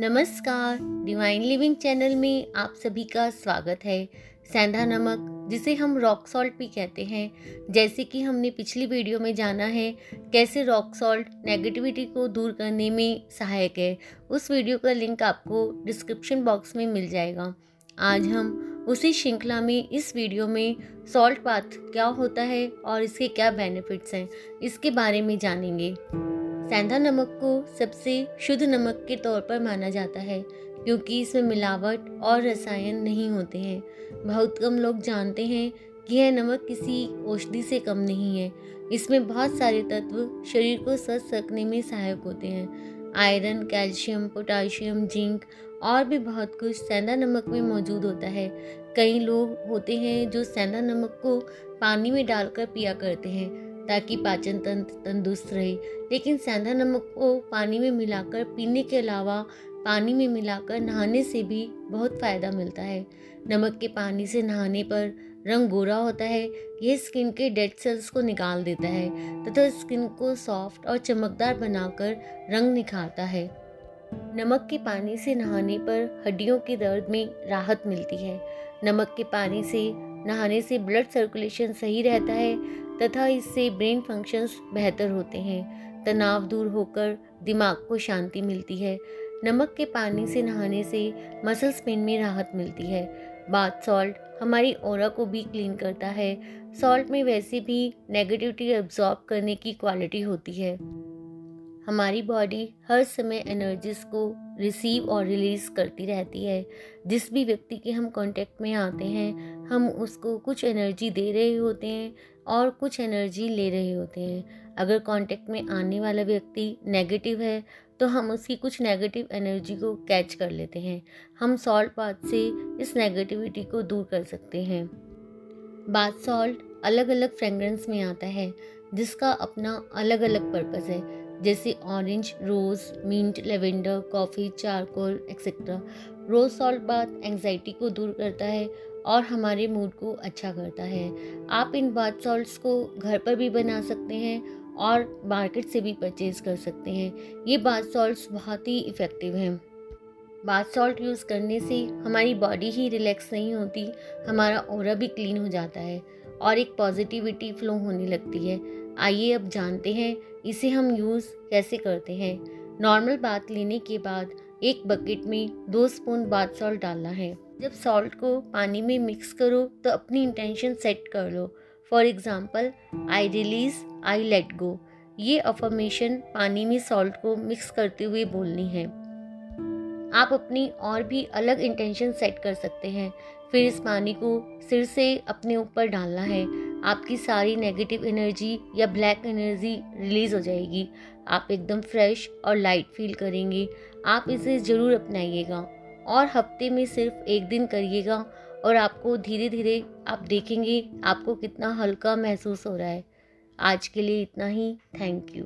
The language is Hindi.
नमस्कार। डिवाइन लिविंग चैनल में आप सभी का स्वागत है। सेंधा नमक, जिसे हम रॉक सॉल्ट भी कहते हैं, जैसे कि हमने पिछली वीडियो में जाना है, कैसे रॉक सॉल्ट नेगेटिविटी को दूर करने में सहायक है। उस वीडियो का लिंक आपको डिस्क्रिप्शन बॉक्स में मिल जाएगा। आज हम उसी श्रृंखला में, इस वीडियो में सॉल्ट बाथ क्या होता है और इसके क्या बेनिफिट्स हैं, इसके बारे में जानेंगे। सेंधा नमक को सबसे शुद्ध नमक के तौर पर माना जाता है, क्योंकि इसमें मिलावट और रसायन नहीं होते हैं। बहुत कम लोग जानते हैं कि यह नमक किसी औषधि से कम नहीं है। इसमें बहुत सारे तत्व शरीर को स्वस्थ रखने में सहायक होते हैं। आयरन, कैल्शियम, पोटाशियम, जिंक और भी बहुत कुछ सेंधा नमक में मौजूद होता है। कई लोग होते हैं जो सेंधा नमक को पानी में डालकर पिया करते हैं। ताकि पाचन तंत्र तंदुरुस्त रहे। लेकिन सेंधा नमक को पानी में मिलाकर, पीने के अलावा पानी में मिलाकर नहाने से भी बहुत फ़ायदा मिलता है। नमक के पानी से नहाने पर रंग गोरा होता है। यह स्किन के डेड सेल्स को निकाल देता है तथा तो स्किन को सॉफ्ट और चमकदार बनाकर रंग निखारता है। नमक के पानी से नहाने पर हड्डियों के दर्द में राहत मिलती है। नमक के पानी से नहाने से ब्लड सर्कुलेशन सही रहता है तथा इससे ब्रेन फ़ंक्शंस बेहतर होते हैं। तनाव दूर होकर दिमाग को शांति मिलती है। नमक के पानी से नहाने से मसल्स पेन में राहत मिलती है। बाथ सॉल्ट हमारी और को भी क्लीन करता है। सॉल्ट में वैसे भी नेगेटिविटी एब्जॉर्ब करने की क्वालिटी होती है। हमारी बॉडी हर समय एनर्जीज को रिसीव और रिलीज़ करती रहती है। जिस भी व्यक्ति के हम कांटेक्ट में आते हैं, हम उसको कुछ एनर्जी दे रहे होते हैं और कुछ एनर्जी ले रहे होते हैं। अगर कांटेक्ट में आने वाला व्यक्ति नेगेटिव है तो हम उसकी कुछ नेगेटिव एनर्जी को कैच कर लेते हैं। हम सॉल्ट बाथ से इस नेगेटिविटी को दूर कर सकते हैं। बाथ सॉल्ट अलग अलग फ्रेगरेंस में आता है, जिसका अपना अलग अलग पर्पज़ है। जैसे orange rose mint lavender coffee charcoal etcetera rose salt बात एंगजाइटी को दूर करता है और हमारे मूड को अच्छा करता है। आप इन बाथ सॉल्ट्स को घर पर भी बना सकते हैं और मार्केट से भी परचेज़ कर सकते हैं। ये बाथ सॉल्ट बहुत ही इफ़ेक्टिव हैं। बाथ सॉल्ट यूज़ करने से हमारी बॉडी ही रिलैक्स नहीं होती, हमारा ओरा भी क्लीन हो जाता है और एक पॉजिटिविटी फ्लो होने लगती है। आइए अब जानते हैं, इसे हम यूज़ कैसे करते हैं। नॉर्मल बात लेने के बाद एक बकेट में दो स्पून बाथ सॉल्ट डालना है। जब सॉल्ट को पानी में मिक्स करो तो अपनी इंटेंशन सेट कर लो। For example I release, I let go. ये अफर्मेशन पानी में सॉल्ट को मिक्स करते हुए बोलनी है। आप अपनी और भी अलग इंटेंशन सेट कर सकते हैं। फिर इस पानी को सिर से अपने ऊपर डालना है। आपकी सारी नेगेटिव एनर्जी या ब्लैक एनर्जी रिलीज़ हो जाएगी। आप एकदम फ्रेश और लाइट फील करेंगे। आप इसे ज़रूर अपनाइएगा और हफ़्ते में सिर्फ़ एक दिन करिएगा और आपको धीरे धीरे आप देखेंगे आपको कितना हल्का महसूस हो रहा है। आज के लिए इतना ही। Thank you